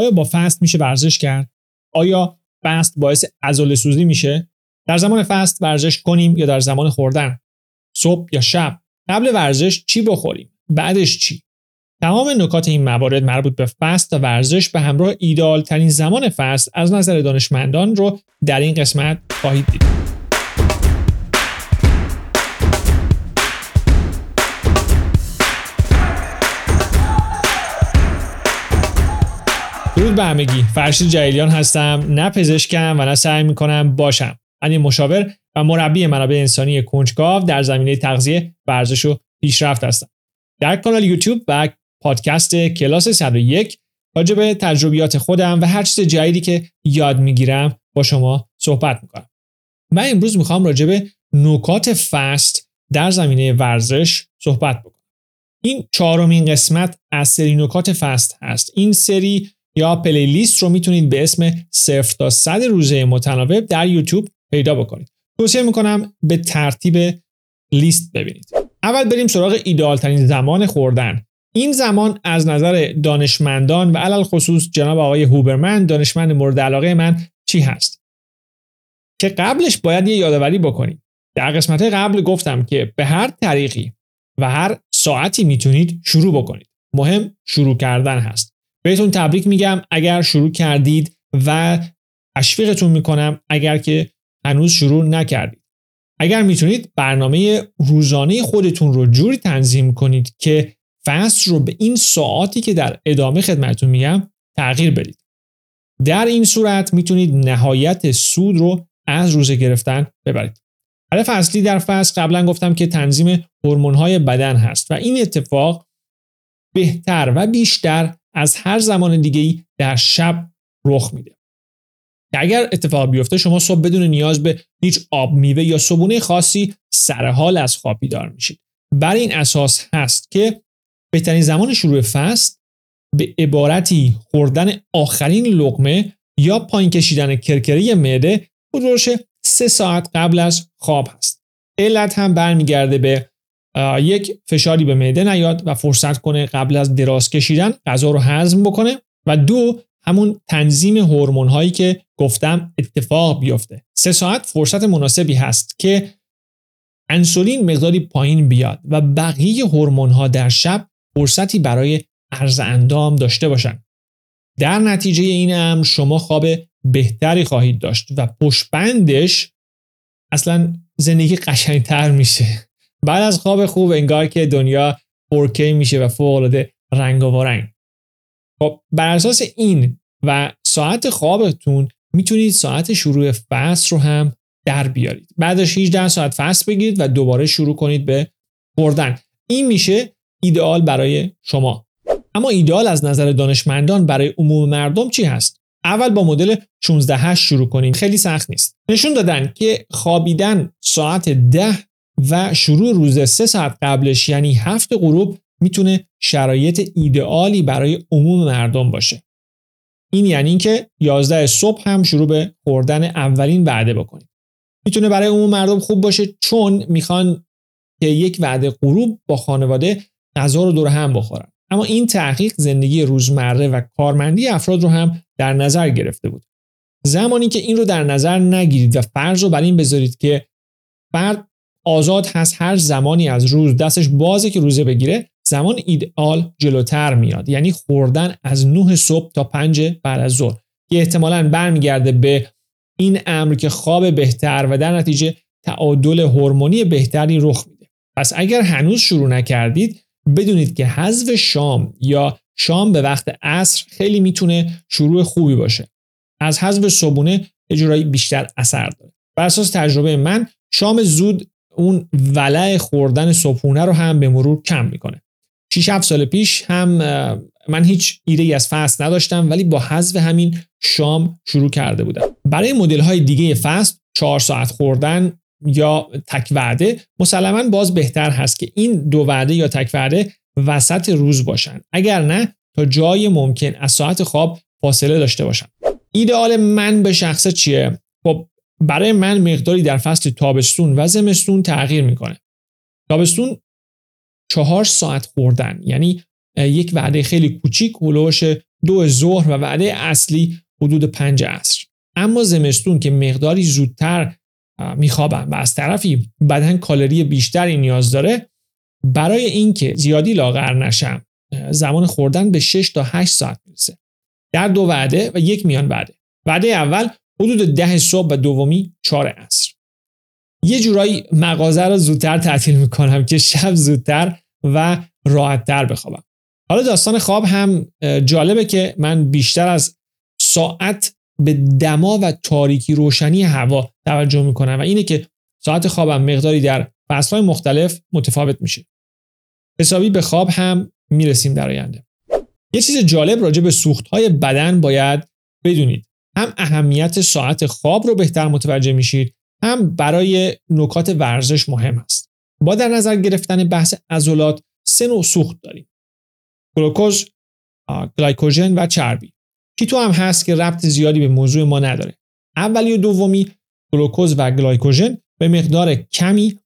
آیا با فست میشه ورزش کرد؟ آیا فست باعث عضله سوزی میشه؟ در زمان فست ورزش کنیم یا در زمان خوردن؟ صبح یا شب؟ قبل ورزش چی بخوریم؟ بعدش چی؟ تمام نکات این موارد مربوط به فست و ورزش به همراه ایدال ترین زمان فست از نظر دانشمندان رو در این قسمت خواهید دید. به همگی. فرشید جلیلیان هستم. نه پزشکم و نه سعی می‌کنم باشم. من مشاور و مربی منابع انسانی کنجکاو در زمینه تغذیه ورزش و پیشرفت هستم. در کانال یوتیوب و پادکست کلاس 101 راجع به تجربیات خودم و هر چیز جدیدی که یاد می‌گیرم با شما صحبت می‌کنم. من امروز می‌خوام راجع به نکات فست در زمینه ورزش صحبت بکنم. این چهارمین قسمت از سری نکات فست هست. این سری یا پلیلیست رو می‌تونید به اسم صفر تا صد روزه متناوب در یوتیوب پیدا بکنید. توصیه می‌کنم به ترتیب لیست ببینید. اول بریم سراغ ایدئال ترین زمان خوردن. این زمان از نظر دانشمندان و علل خصوص جناب آقای هوبرمن دانشمند مورد علاقه من چی هست؟ که قبلش باید یه یادآوری بکنیم. در قسمت قبل گفتم که به هر طریقی و هر ساعتی می‌تونید شروع بکنید. مهم شروع کردن هست. بهتون تبریک میگم. اگر شروع کردید و تشویقتون می‌کنم اگر که هنوز شروع نکردید. اگر می‌تونید برنامه روزانه خودتون رو جوری تنظیم کنید که فصل رو به این ساعاتی که در ادامه خدمتون میگم تغییر بدید. در این صورت می‌تونید نهایت سود رو از روزه گرفتن ببرید. هدف اصلی در فصل قبلا گفتم که تنظیم های بدن هست و این اتفاق بهتر و بیشتر از هر زمان دیگه ای در شب رخ میده. اگر اتفاق بیفته شما صبح بدون نیاز به هیچ آب میوه یا صبونه خاصی سرحال از خواب بیدار میشید. بر این اساس هست که بهترین زمان شروع فصل به عبارتی خوردن آخرین لقمه یا پایین کشیدن کرکره معده حدودش سه ساعت قبل از خواب هست. علت هم برمیگرده به یک فشاری به معده نیاد و فرصت کنه قبل از دراز کشیدن غذا رو هضم بکنه و دو همون تنظیم هورمون هایی که گفتم اتفاق بیفته. سه ساعت فرصت مناسبی هست که انسولین مقداری پایین بیاد و بقیه هورمون ها در شب فرصتی برای عرض اندام داشته باشند در نتیجه این امر شما خواب بهتری خواهید داشت و پشبندش اصلا زندگی قشنگتر میشه. بعد از خواب خوب انگار که دنیا 4K میشه و فوق العاده رنگ و رنگ خب بر اساس این و ساعت خوابتون می‌تونید ساعت شروع فصل رو هم در بیارید. بعدش 18 ساعت فصل بگیرید و دوباره شروع کنید به خوردن. این میشه ایدئال برای شما. اما ایدئال از نظر دانشمندان برای عموم مردم چی هست؟ اول با مدل 16 شروع کنید. خیلی سخت نیست. نشون دادن که خوابیدن ساعت 10 و شروع روز 3 ساعت قبلش یعنی هفت غروب می‌تونه شرایط ایدئالی برای عموم مردم باشه. این یعنی اینکه 11 صبح هم شروع به خوردن اولین وعده بکنید می‌تونه برای عموم مردم خوب باشه چون می‌خوان که یک وعده غروب با خانواده غذا رو دور هم بخورن. اما این تحقیق زندگی روزمره و کارمندی افراد رو هم در نظر گرفته بود. زمانی که این رو در نظر نگیرید و فرض رو بر این بذارید که فرد آزاد هست هر زمانی از روز دستش بازه که روزه بگیره زمان ایدئال جلوتر میاد. یعنی خوردن از 9 صبح تا 5 بعد از ظهر. که احتمالاً برمیگرده به این امر که خواب بهتر و در نتیجه تعادل هورمونی بهتری رخ میده. پس اگر هنوز شروع نکردید بدونید که حذف شام یا شام به وقت عصر خیلی می‌تونه شروع خوبی باشه. از حذف صبونه اجرایی بیشتر اثر داره. بر اساس تجربه من شام زود اون ولع خوردن صبحونه رو هم به مرور کم می‌کنه. 6 7 سال پیش هم من هیچ ایده ای از فست نداشتم ولی با حذف همین شام شروع کرده بودم. برای مدل های دیگه فست 4 ساعت خوردن یا تک وعده مسلما باز بهتر هست که این دو وعده یا تک وعده وسط روز باشن. اگر نه تا جای ممکن از ساعت خواب فاصله داشته باشن. ایدئال من به شخصه چیه؟ خب برای من مقداری در فصل تابستون و زمستون تغییر می‌کنه. تابستون چهار ساعت خوردن یعنی یک وعده خیلی کوچیک هلوش دو ظهر و وعده اصلی حدود پنج عصر. اما زمستون که مقداری زودتر میخوابم و از طرفی بدن کالری بیشتری نیاز داره برای اینکه زیادی لاغر نشم زمان خوردن به 6 تا 8 ساعت می‌رسه. در دو وعده و یک میان وعده. وعده اول حدود ده صبح و دومی 4 عصر. یه جورایی مغازه رو زودتر تعطیل می‌کنم که شب زودتر و راحتتر بخوابم. حالا داستان خواب هم جالبه که من بیشتر از ساعت به دما و تاریکی روشنی هوا توجه می‌کنم و اینه که ساعت خوابم مقداری در فصلهای مختلف متفاوت میشه. حسابی به خواب هم می‌رسیم در آینده. یه چیز جالب راجع به سوختهای بدن باید بدونید. هم اهمیت ساعت خواب رو بهتر متوجه میشید هم برای نکات ورزش مهم است. با در نظر گرفتن بحث عضلات سه نوع سوخت داریم گلوکوز گلایکوژن و چربی keto هم هست که ربط زیادی به موضوع ما نداره. اولی و دومی گلوکوز و گلایکوژن به مقدار کمی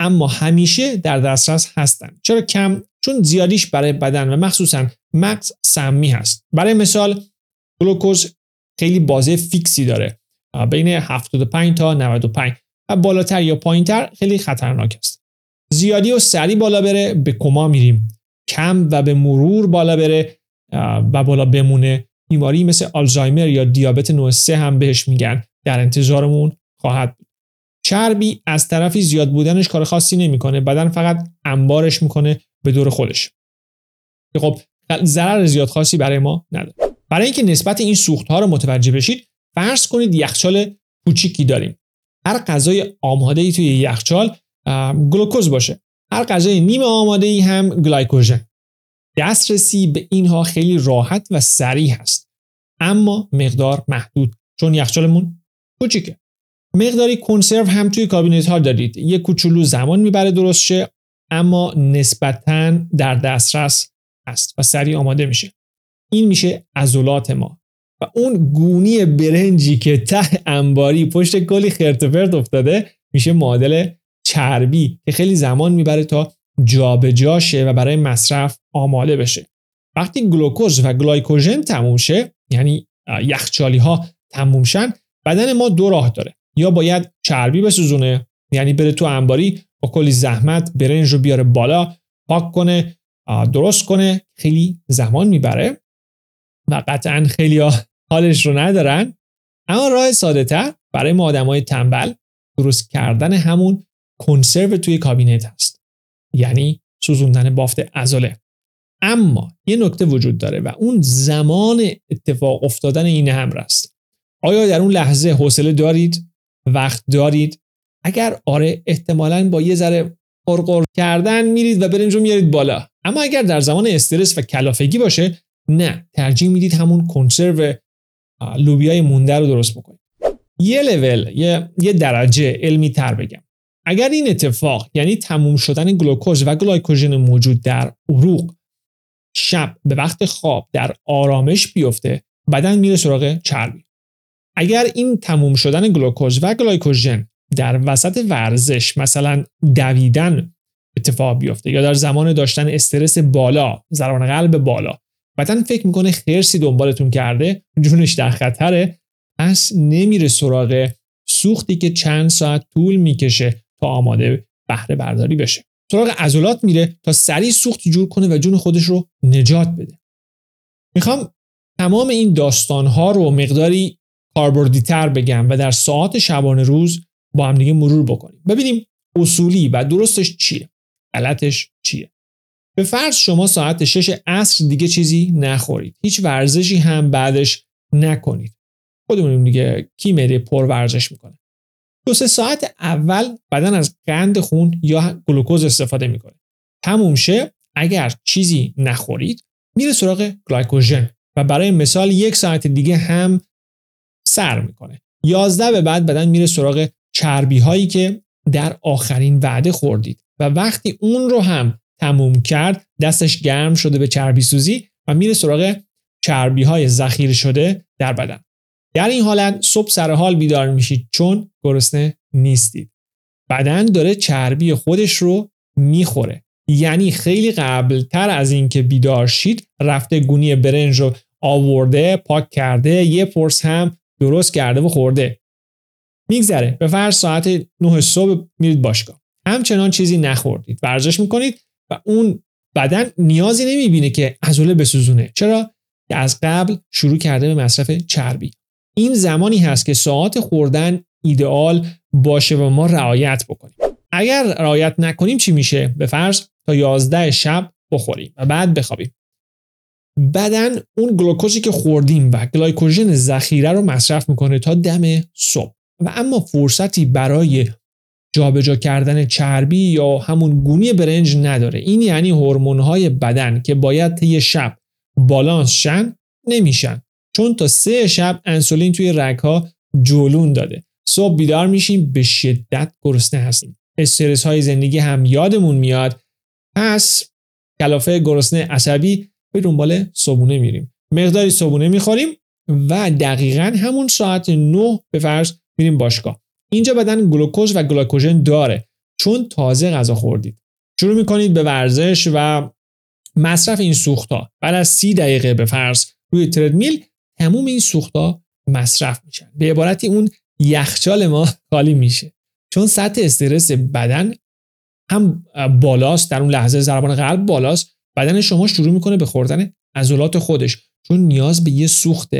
اما همیشه در دسترس هستند. چرا کم؟ چون زیادیش برای بدن و مخصوصا مغز سمی هست. برای مثال گلوکوز خیلی بازه fix ی داره. بین 75 تا 95 و بالاتر یا پایینتر خیلی خطرناک است. زیادی و سری بالا بره به کما میریم. کم و به مرور بالا بره و بالا بمونه. بیماری مثل آلزایمر یا دیابت نوع 3 هم بهش میگن. در انتظارمون خواهد بود. چربی از طرفی زیاد بودنش کار خاصی نمی‌کنه. بدن فقط انبارش می‌کنه به دور خودش. خب ضرر زیاد خاصی برای ما نداره. برای اینکه نسبت این سوخت ها رو متوجه بشید فرض کنید یخچال کوچیکی داریم. هر غذای آماده ای توی یخچال گلوکوز باشه. هر غذای نیم آماده ای هم گلایکوژن. دسترسی به اینها خیلی راحت و سریع هست. اما مقدار محدود چون یخچالمون کوچیکه. مقداری کنسرو هم توی کابینت ها دارید. یه کوچولو زمان می‌بره درست شه اما نسبتا در دسترس است و سریع آماده میشه. این میشه عضلات ما. و اون گونی برنجی که ته انباری پشت کلی خرت افتاده میشه معادل چربی که خیلی زمان می‌بره تا جابجا شه و برای مصرف آماده بشه. وقتی گلوکوز و گلایکوژن تموم شه یعنی یخچالی ها تموم شن بدن ما دو راه داره. یا باید چربی بسوزونه یعنی بره تو انباری با کلی زحمت برنج رو بیاره بالا پاک کنه درست کنه خیلی زمان می‌بره. و قطعا خیلی حالش رو ندارن. اما راه ساده تر برای ما آدم های تنبل درست کردن همون کنسرو توی کابینت هست. یعنی سوزوندن بافت ازاله اما یه نکته وجود داره و اون زمان اتفاق افتادن این امر است. آیا در اون لحظه حوصله دارید؟ وقت دارید؟ اگر آره احتمالا با یه ذره غرغر کردن میرید و برنج رو میارید بالا. اما اگر در زمان استرس و کلافگی باشه نه ترجیح می‌دید همون کنسرو لوبیای مونده رو درست بکنید. یه لول یه, یه درجه علمی تر بگم. اگر این اتفاق یعنی تموم شدن گلوکوز و گلایکوژن موجود در عروق شب به وقت خواب در آرامش بیفته بدن میره سراغ چربی. اگر این تموم شدن گلوکوز و گلایکوژن در وسط ورزش مثلا دویدن اتفاق بیفته یا در زمان داشتن استرس بالا ضربان قلب بالا بدن فکر می‌کنه خرسی دنبالتون کرده جونش در خطره پس نمیره سراغ سوختی که چند ساعت طول می‌کشه تا آماده بهره برداری بشه. سراغ عضلات میره تا سریع سوختی جور کنه و جون خودش رو نجات بده. می‌خوام تمام این داستان ها رو مقداری کاربردیتر بگم و در ساعت شبانه روز با هم دیگه مرور بکنیم. ببینیم اصولی و درستش چیه غلطش چیه. به فرض شما ساعت 6 عصر دیگه چیزی نخورید. هیچ ورزشی هم بعدش نکنید. خودمون دیگه کی میره پر ورزش می‌کنه. دو سه ساعت اول بدن از قند خون یا گلوکوز استفاده می‌کنه. تموم شه. اگر چیزی نخورید میره سراغ گلایکوژن و برای مثال یک ساعت دیگه هم سر می‌کنه. 11 به بعد بدن میره سراغ چربی هایی که در آخرین وعده خوردید و وقتی اون رو هم تموم کرد دستش گرم شده به چربی سوزی و میره سراغ چربی های ذخیره شده در بدن. در این حالت صبح سر حال بیدار میشید چون گرسنه نیستید. بدن داره چربی خودش رو می‌خوره. یعنی خیلی قبلتر از اینکه بیدار شید رفته گونی برنج رو آورده پاک کرده یه پرس هم درست کرده و خورده. میگذره. به فرض ساعت 9 صبح میرید باشگاه. همچنان چیزی نخوردید. ورزش می‌کنید. و اون بدن نیازی نمی‌بینه که عضله بسوزونه. چرا؟ که از قبل شروع کرده به مصرف چربی. این زمانی هست که ساعت خوردن ایدئال باشه و ما رعایت بکنیم. اگر رعایت نکنیم چی میشه؟ به فرض تا 11 شب بخوریم و بعد بخوابیم. بدن اون گلوکوزی که خوردیم و گلایکوژن ذخیره رو مصرف می‌کنه تا دم صبح. و اما فرصتی برای جابجا کردن چربی یا همون گونی برنج نداره. این یعنی های بدن که باید طی شب بالانس شن نمیشن. چون تا سه شب انسولین توی ها جولون داده. صبح بیدار میشیم به شدت گرسنه هستیم. استرس های زندگی هم یادمون میاد. پس کلافه گرسنه عصبی به دنبال صبونه میریم. مقداری صبونه می‌خوریم و دقیقا همون ساعت 9 به فرض میریم باشگاه. اینجا بدن گلوکوز و گلاکوژن داره. چون تازه غذا خوردید. شروع می‌کنید به ورزش و مصرف این سوختها. بعد از سی دقیقه به فرض روی تردمیل تموم این سوختها مصرف میشن. به عبارتی اون یخچال ما خالی میشه. چون سطح استرس بدن هم بالاست در اون لحظه ضربان قلب بالاست بدن شما شروع می‌کنه به خوردن عضلات خودش. چون نیاز به یه سوخت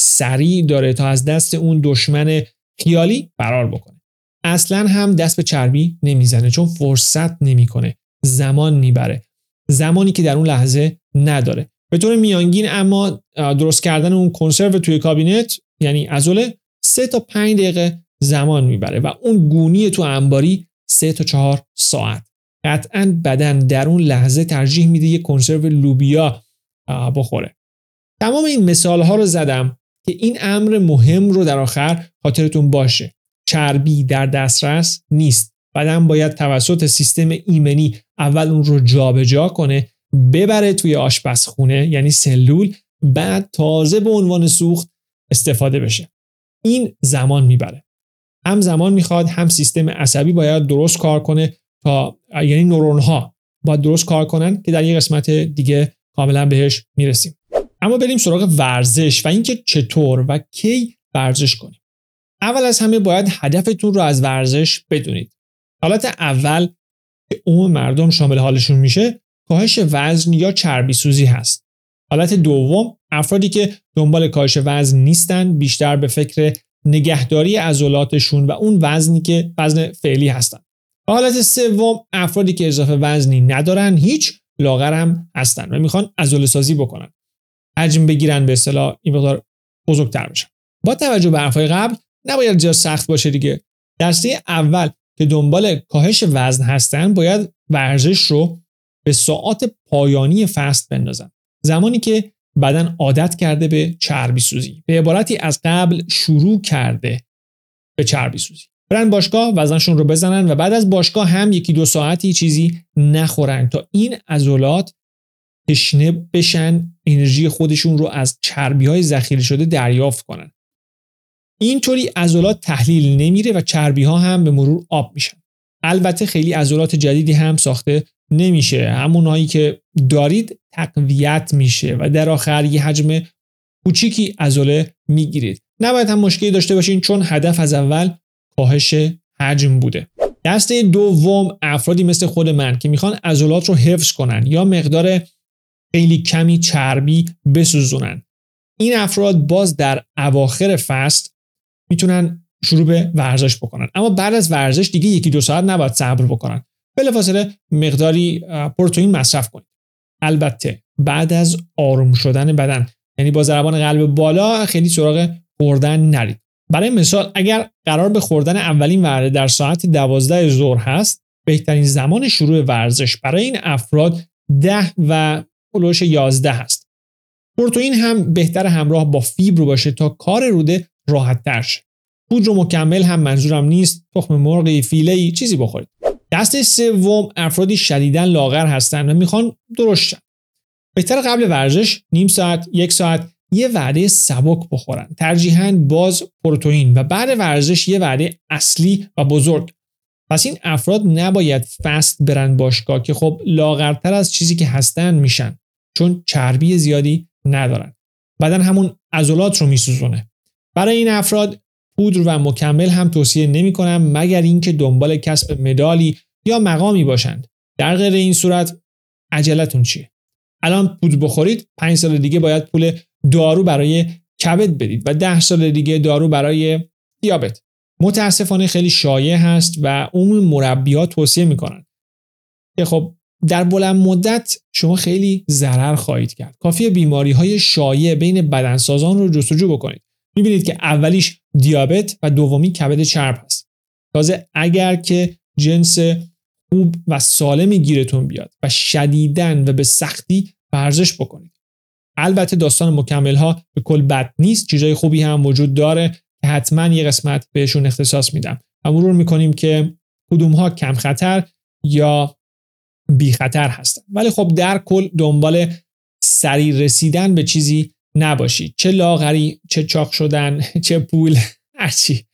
سریع داره تا از دست اون دشمن خیالی فرار بکنه. اصلا هم دست به چربی نمی‌زنه چون فرصت نمی‌کنه. زمان می‌بره. زمانی که در اون لحظه نداره. به طور میانگین اما درست کردن اون کنسرو توی کابینت یعنی ازوله سه تا پنج دقیقه زمان می‌بره و اون گونی تو انباری سه تا چهار ساعت. قطعا بدن در اون لحظه ترجیح میده یه کنسرو لوبیا بخوره. تمام این مثال ها رو زدم. که این امر مهم رو در آخر خاطرتون باشه. چربی در دسترس نیست. بدن باید توسط سیستم ایمنی اول اون رو جابجا جا کنه ببره توی آشپزخونه یعنی سلول بعد تازه به عنوان سوخت استفاده بشه. این زمان می‌بره. هم زمان می‌خواد هم سیستم عصبی باید درست کار کنه تا یعنی نورون ها باید درست کار کنن که در یه قسمت دیگه کاملا بهش می‌رسیم. اما بریم سراغ ورزش و اینکه چطور و کی ورزش کنیم. اول از همه باید هدفتون رو از ورزش بدونید. حالت اول که عموم مردم شامل حالشون میشه کاهش وزن یا چربی سوزی هست. حالت دوم افرادی که دنبال کاهش وزن نیستن بیشتر به فکر نگهداری عضلاتشون و اون وزنی که وزن فعلی هستن. حالت سوم افرادی که اضافه وزنی ندارن هیچ لاغر هم هستن و می‌خوان عضله سازی بکنن. حجم بگیرن به اصطلاح این مقدار بزرگتر بشن. با توجه به حرفهای قبل نباید جا سخت باشه دیگه. دسته اول که دنبال کاهش وزن هستن باید ورزش رو به ساعات پایانی فست بندازن. زمانی که بدن عادت کرده به چربی سوزی. به عبارتی از قبل شروع کرده به چربی سوزی. برن باشگاه وزنشون رو بزنن و بعد از باشگاه هم یکی دو ساعتی چیزی نخورن تا این عضلات تشنه بشن انرژی خودشون رو از چربی های ذخیره شده دریافت کنن. اینطوری عضلات تحلیل نمیره و چربی ها هم به مرور آب میشن. البته خیلی عضلات جدیدی هم ساخته نمیشه. همونهایی که دارید تقویت میشه و در آخر یه حجم کوچیکی عضله می‌گیرید. نباید هم مشکلی داشته باشین چون هدف از اول کاهش حجم بوده. دسته دوم افرادی مثل خود من که می‌خوان عضلات رو حفظ کنن یا مقدار خیلی کمی چربی بسوزونن. این افراد باز در اواخر فست می‌تونن شروع به ورزش بکنن. اما بعد از ورزش دیگه یکی دو ساعت نباید صبر بکنن. بلافاصله مقداری پروتئین مصرف کنید. البته بعد از آروم شدن بدن یعنی با ضربان قلب بالا خیلی سراغ خوردن نرید. برای مثال اگر قرار به خوردن اولین وعده در ساعت دوازده ظهر هست بهترین زمان شروع ورزش برای این افراد ده و پلوش 11 هست. پروتئین هم بهتر همراه با فیبر باشه تا کار روده راحت تر شه. پودر مکمل هم منظورم نیست. تخم مرغی فیله چیزی بخورید. دست سوم افرادی شدیدا لاغر هستن و می‌خوان درست شن. بهتر قبل ورزش نیم ساعت یک ساعت یه وعده سبک بخورن. ترجیحاً باز پروتئین و بعد ورزش یه وعده اصلی و بزرگ. پس این افراد نباید فست برن باشگاه که خب لاغرتر از چیزی که هستن میشن چون چربی زیادی ندارن. بدن همون عضلات رو میسوزونه. برای این افراد پودر و مکمل هم توصیه نمی کنم مگر اینکه دنبال کسب مدالی یا مقامی باشند. در غیر این صورت عجلتون چیه؟ الان پودر بخورید پنج سال دیگه باید پول دارو برای کبد بدید و ده سال دیگه دارو برای دیابت. متاسفانه خیلی شایع هست و عموم مربیات توصیه می‌کنن. که خب در بلند مدت شما خیلی ضرر خواهید کرد. کافی بیماری های شایع بین بدنسازان رو جستجو بکنید. می‌بینید که اولیش دیابت و دومی کبد چرب هست. تازه اگر که جنس خوب و سالمی گیرتون بیاد و شدیدن و به سختی ورزش بکنید. البته داستان مکمل ها به کل بد نیست. چیزای خوبی هم وجود داره. که حتما یه قسمت بهشون اختصاص میدم. و مرور می‌کنیم که کدوم ها کم خطر یا بی خطر هستن. ولی خب در کل دنبال سریع رسیدن به چیزی نباشید چه لاغری چه چاق شدن چه پول. هرچی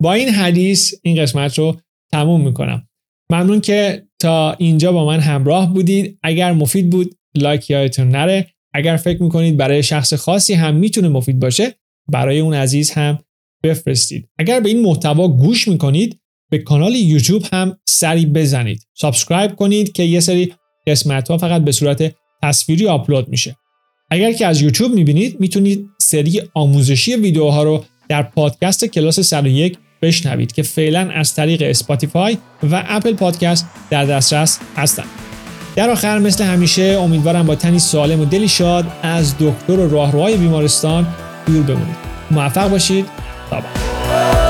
با این حدیث این قسمت رو تموم می‌کنم. ممنون که تا اینجا با من همراه بودید. اگر مفید بود لایک یادتون نره. اگر فکر می‌کنید برای شخص خاصی هم می‌تونه مفید باشه برای اون عزیز هم بفرستید اگر به این محتوا گوش می‌کنید به کانال یوتیوب هم سری بزنید subscribe کنید که یه سری قسمت ها فقط به صورت تصویری آپلود میشه اگر که از یوتیوب می‌بینید می‌تونید سری آموزشی ویدیوها رو در پادکست کلاس 101 بشنوید که فعلا از طریق اسپاتیفای و اپل پادکست در دسترس هستند. در آخر مثل همیشه امیدوارم با تنی سالم و دلی شاد از دکتر و راهروهای بیمارستان دور بمونید. موفق باشید. تا